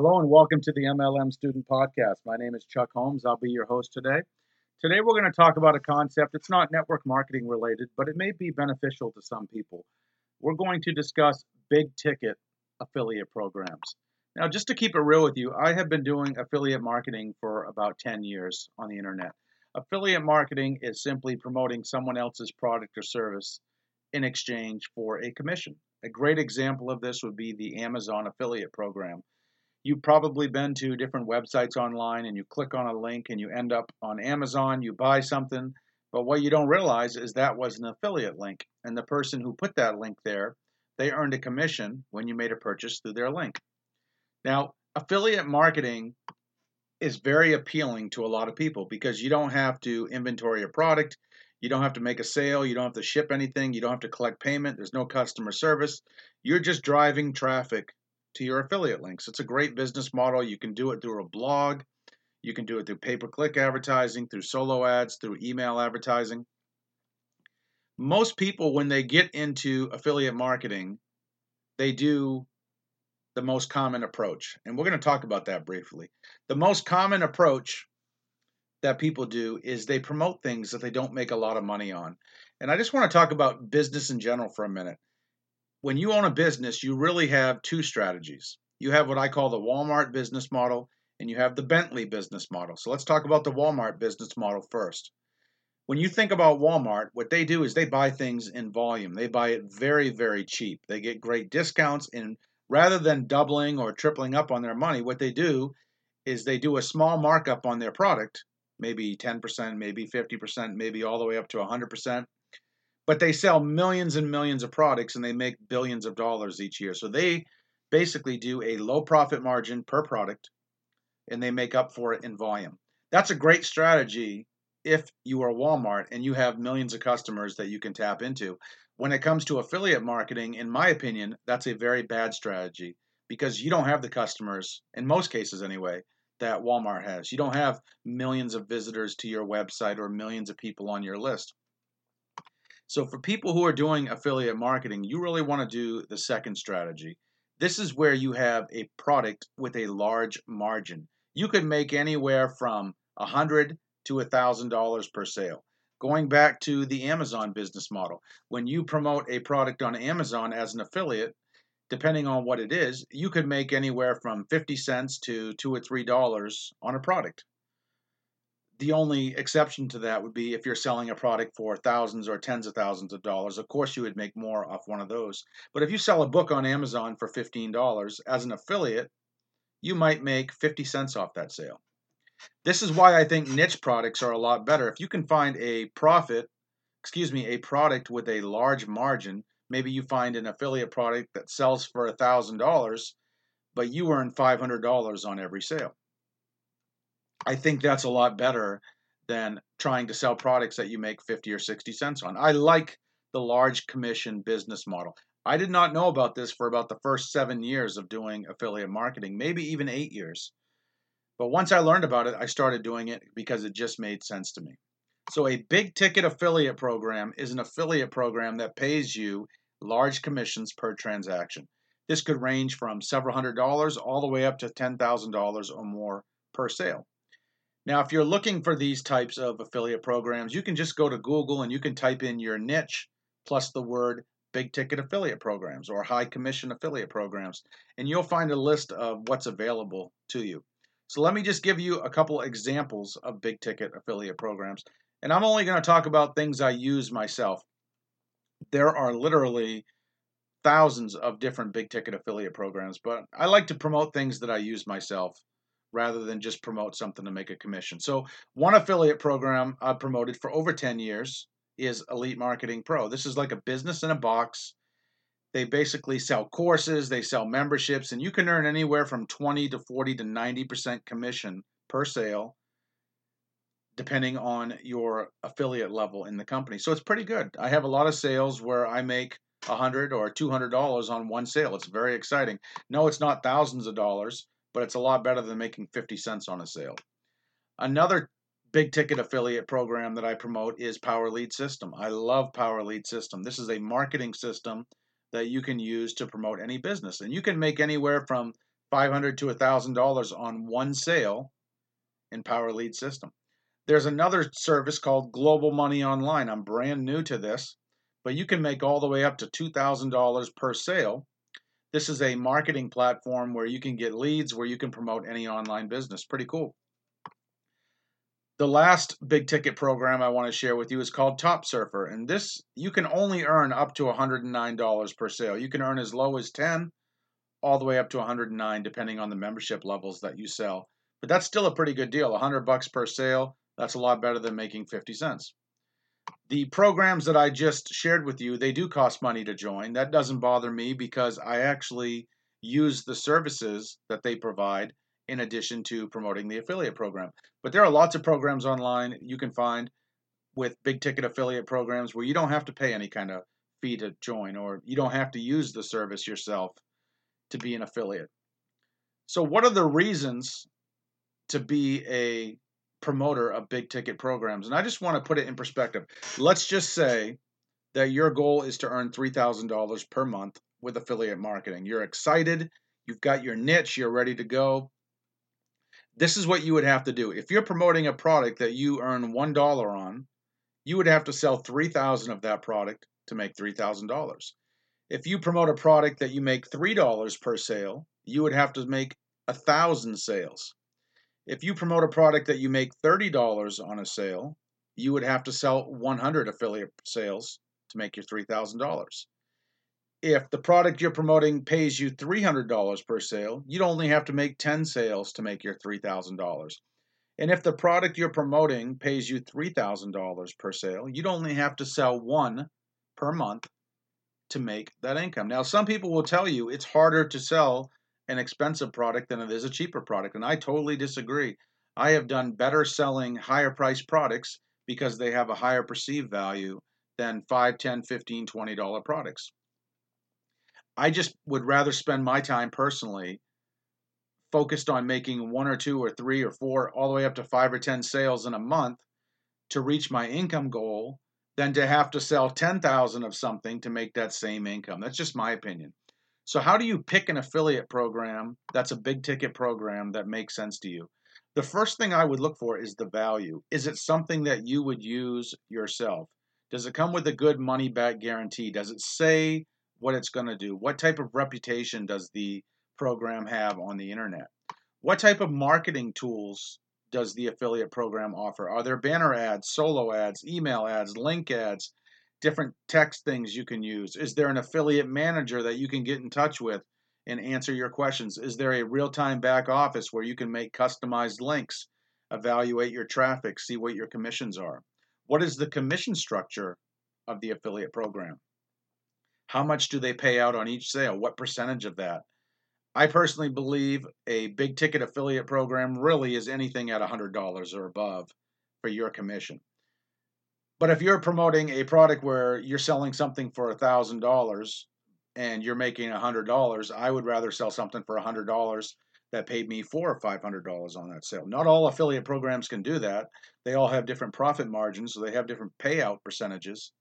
Hello and welcome to the MLM Student Podcast. My name is Chuck Holmes. I'll be your host today. Today we're going to talk about a concept. It's not network marketing related, but it may be beneficial to some people. We're going to discuss big ticket affiliate programs. Now, just to keep it real with you, I have been doing affiliate marketing for about 10 years on the internet. Affiliate marketing is simply promoting someone else's product or service in exchange for a commission. A great example of this would be the Amazon affiliate program You've probably been to different websites online and you click on a link and you end up on Amazon, you buy something, but what you don't realize is that was an affiliate link. And the person who put that link there, they earned a commission when you made a purchase through their link. Now, affiliate marketing is very appealing to a lot of people because you don't have to inventory a product, you don't have to make a sale, you don't have to ship anything, you don't have to collect payment, there's no customer service. You're just driving traffic to your affiliate links. It's a great business model. You can do it through a blog, you can do it through pay per click advertising, through solo ads, through email advertising. Most people, when they get into affiliate marketing, they do the most common approach. And we're going to talk about that briefly. The most common approach that people do is they promote things that they don't make a lot of money on. And I just want to talk about business in general for a minute when you own a business, you really have two strategies. You have what I call the Walmart business model, and you have the Bentley business model. So let's talk about the Walmart business model first. When you think about Walmart, what they do is they buy things in volume. They buy it very, very cheap. They get great discounts, and rather than doubling or tripling up on their money, what they do is they do a small markup on their product, maybe 10%, maybe 50%, maybe all the way up to 100% but they sell millions and millions of products and they make billions of dollars each year. So they basically do a low profit margin per product and they make up for it in volume. That's a great strategy if you are Walmart and you have millions of customers that you can tap into. When it comes to affiliate marketing, in my opinion, that's a very bad strategy because you don't have the customers, in most cases anyway, that Walmart has. You don't have millions of visitors to your website or millions of people on your list. So for people who are doing affiliate marketing, you really want to do the second strategy. This is where you have a product with a large margin. You could make anywhere from a hundred to a thousand dollars per sale. Going back to the Amazon business model, when you promote a product on Amazon as an affiliate, depending on what it is, you could make anywhere from 50 cents to two or three dollars on a product. The only exception to that would be if you're selling a product for thousands or tens of thousands of dollars. Of course, you would make more off one of those. But if you sell a book on Amazon for $15 as an affiliate, you might make 50 cents off that sale. This is why I think niche products are a lot better. If you can find a profit, excuse me, a product with a large margin, maybe you find an affiliate product that sells for $1,000, but you earn $500 on every sale. I think that's a lot better than trying to sell products that you make 50 or 60 cents on. I like the large commission business model. I did not know about this for about the first seven years of doing affiliate marketing, maybe even eight years. But once I learned about it, I started doing it because it just made sense to me. So, a big ticket affiliate program is an affiliate program that pays you large commissions per transaction. This could range from several hundred dollars all the way up to $10,000 or more per sale. Now, if you're looking for these types of affiliate programs, you can just go to Google and you can type in your niche plus the word big ticket affiliate programs or high commission affiliate programs, and you'll find a list of what's available to you. So let me just give you a couple examples of big ticket affiliate programs. And I'm only going to talk about things I use myself. There are literally thousands of different big ticket affiliate programs, but I like to promote things that I use myself rather than just promote something to make a commission. So, one affiliate program I've promoted for over 10 years is Elite Marketing Pro. This is like a business in a box. They basically sell courses, they sell memberships, and you can earn anywhere from 20 to 40 to 90% commission per sale depending on your affiliate level in the company. So it's pretty good. I have a lot of sales where I make 100 or 200 dollars on one sale. It's very exciting. No, it's not thousands of dollars, but it's a lot better than making 50 cents on a sale. Another big ticket affiliate program that I promote is Power Lead System. I love Power Lead System. This is a marketing system that you can use to promote any business. And you can make anywhere from 500 to $1,000 on one sale in Power Lead System. There's another service called Global Money Online. I'm brand new to this, but you can make all the way up to $2,000 per sale. This is a marketing platform where you can get leads, where you can promote any online business. Pretty cool. The last big ticket program I want to share with you is called Top Surfer, and this you can only earn up to $109 per sale. You can earn as low as 10 all the way up to 109 depending on the membership levels that you sell. But that's still a pretty good deal. 100 bucks per sale, that's a lot better than making 50 cents. The programs that I just shared with you, they do cost money to join. That doesn't bother me because I actually use the services that they provide in addition to promoting the affiliate program. But there are lots of programs online you can find with big ticket affiliate programs where you don't have to pay any kind of fee to join or you don't have to use the service yourself to be an affiliate. So, what are the reasons to be a promoter of big ticket programs? And I just want to put it in perspective. Let's just say that your goal is to earn $3,000 per month with affiliate marketing. You're excited, you've got your niche, you're ready to go. This is what you would have to do. If you're promoting a product that you earn $1 on, you would have to sell 3000 of that product to make $3,000. If you promote a product that you make $3 per sale, you would have to make a thousand sales. If you promote a product that you make $30 on a sale, you would have to sell 100 affiliate sales to make your $3,000. If the product you're promoting pays you $300 per sale, you'd only have to make 10 sales to make your $3,000. And if the product you're promoting pays you $3,000 per sale, you'd only have to sell one per month to make that income. Now, some people will tell you it's harder to sell an expensive product than it is a cheaper product, and I totally disagree. I have done better selling higher priced products because they have a higher perceived value than 5, 10, 15, 20 dollar products. I just would rather spend my time personally focused on making one or two or three or four all the way up to 5 or 10 sales in a month to reach my income goal than to have to sell 10,000 of something to make that same income. That's just my opinion. So how do you pick an affiliate program that's a big ticket program that makes sense to you? The first thing I would look for is the value. Is it something that you would use yourself? Does it come with a good money back guarantee? Does it say what it's going to do? What type of reputation does the program have on the internet? What type of marketing tools does the affiliate program offer? Are there banner ads, solo ads, email ads, link ads, different text things you can use? Is there an affiliate manager that you can get in touch with and answer your questions? Is there a real time back office where you can make customized links, evaluate your traffic, see what your commissions are? What is the commission structure of the affiliate program? How much do they pay out on each sale? What percentage of that? I personally believe a big ticket affiliate program really is anything at $100 or above for your commission. But if you're promoting a product where you're selling something for a $1,000 and you're making a $100, I would rather sell something for a $100 that paid me four or $500 on that sale. Not all affiliate programs can do that. They all have different profit margins, so they have different payout percentages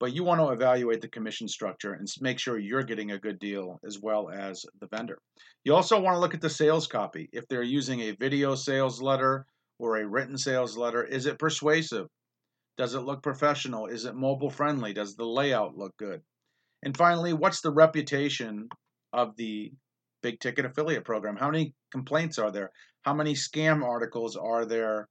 but you want to evaluate the commission structure and make sure you're getting a good deal as well as the vendor. You also want to look at the sales copy. If they're using a video sales letter or a written sales letter, is it persuasive? Does it look professional? Is it mobile friendly? Does the layout look good? And finally, what's the reputation of the big ticket affiliate program? How many complaints are there? How many scam articles are there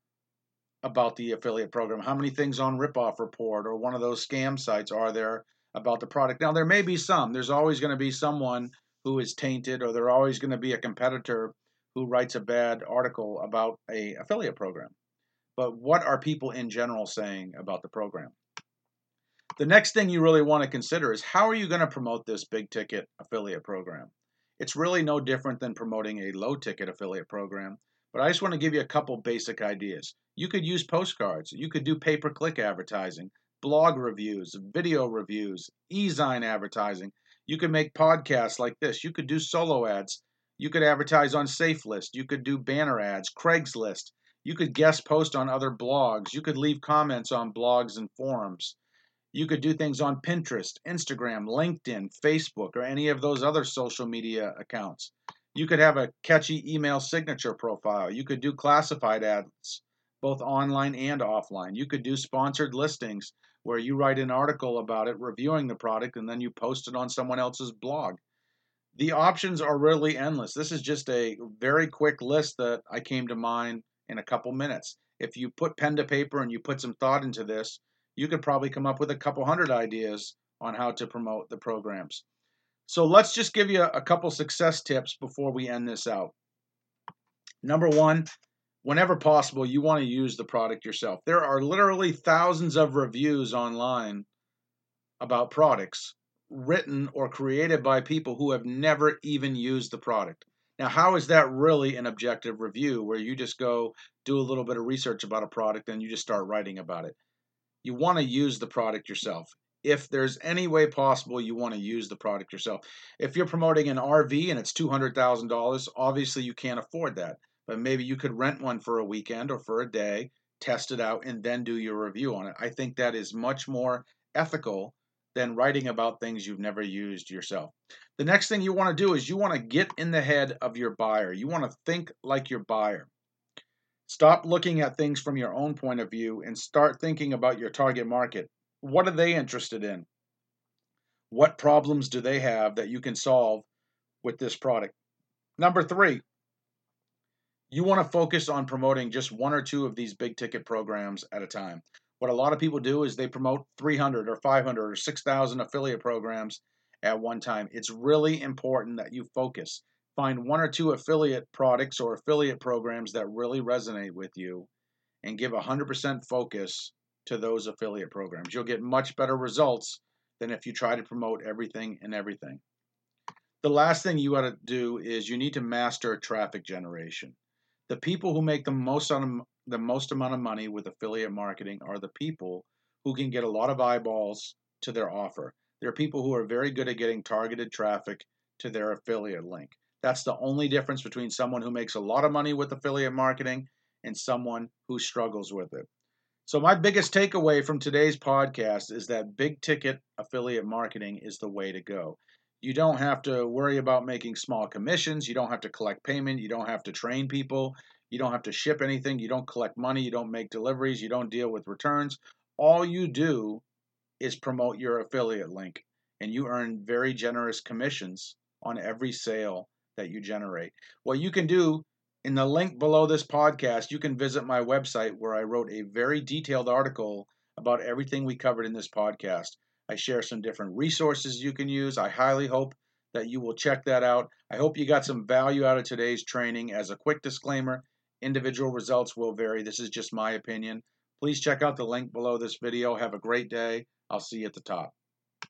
about the affiliate program? How many things on Ripoff Report or one of those scam sites are there about the product? Now, there may be some. There's always going to be someone who is tainted, or there's always going to be a competitor who writes a bad article about a affiliate program. But what are people in general saying about the program? The next thing you really want to consider is how are you going to promote this big ticket affiliate program? It's really no different than promoting a low ticket affiliate program, but I just want to give you a couple basic ideas. You could use postcards. You could do pay per click advertising, blog reviews, video reviews, e-zine advertising. You could make podcasts like this. You could do solo ads. You could advertise on SafeList. You could do banner ads, Craigslist. You could guest post on other blogs. You could leave comments on blogs and forums. You could do things on Pinterest, Instagram, LinkedIn, Facebook, or any of those other social media accounts. You could have a catchy email signature profile. You could do classified ads, both online and offline. You could do sponsored listings where you write an article about it, reviewing the product, and then you post it on someone else's blog. The options are really endless. This is just a very quick list that I came to mind in a couple minutes. If you put pen to paper and you put some thought into this, you could probably come up with a couple hundred ideas on how to promote the programs. So let's just give you a couple success tips before we end this out. Number one, whenever possible, you want to use the product yourself. There are literally thousands of reviews online about products written or created by people who have never even used the product. Now, how is that really an objective review where you just go do a little bit of research about a product and you just start writing about it? You want to use the product yourself if there's any way possible you want to use the product yourself. If you're promoting an RV and it's $200,000, obviously you can't afford that. But maybe you could rent one for a weekend or for a day, test it out, and then do your review on it. I think that is much more ethical than writing about things you've never used yourself. The next thing you want to do is you want to get in the head of your buyer. You want to think like your buyer. Stop looking at things from your own point of view and start thinking about your target market. What are they interested in? What problems do they have that you can solve with this product? Number three, you want to focus on promoting just one or two of these big ticket programs at a time. What a lot of people do is they promote 300 or 500 or 6,000 affiliate programs at one time. It's really important that you focus. Find one or two affiliate products or affiliate programs that really resonate with you and give 100% focus to those affiliate programs. You'll get much better results than if you try to promote everything and everything. The last thing you got to do is you need to master traffic generation. The people who make the most the most amount of money with affiliate marketing are the people who can get a lot of eyeballs to their offer. There are people who are very good at getting targeted traffic to their affiliate link. That's the only difference between someone who makes a lot of money with affiliate marketing and someone who struggles with it. So, my biggest takeaway from today's podcast is that big ticket affiliate marketing is the way to go. You don't have to worry about making small commissions. You don't have to collect payment. You don't have to train people. You don't have to ship anything. You don't collect money. You don't make deliveries. You don't deal with returns. All you do is promote your affiliate link, and you earn very generous commissions on every sale that you generate. What you can do in the link below this podcast, you can visit my website where I wrote a very detailed article about everything we covered in this podcast. I share some different resources you can use. I highly hope that you will check that out. I hope you got some value out of today's training. As a quick disclaimer, individual results will vary. This is just my opinion. Please check out the link below this video. Have a great day. I'll see you at the top.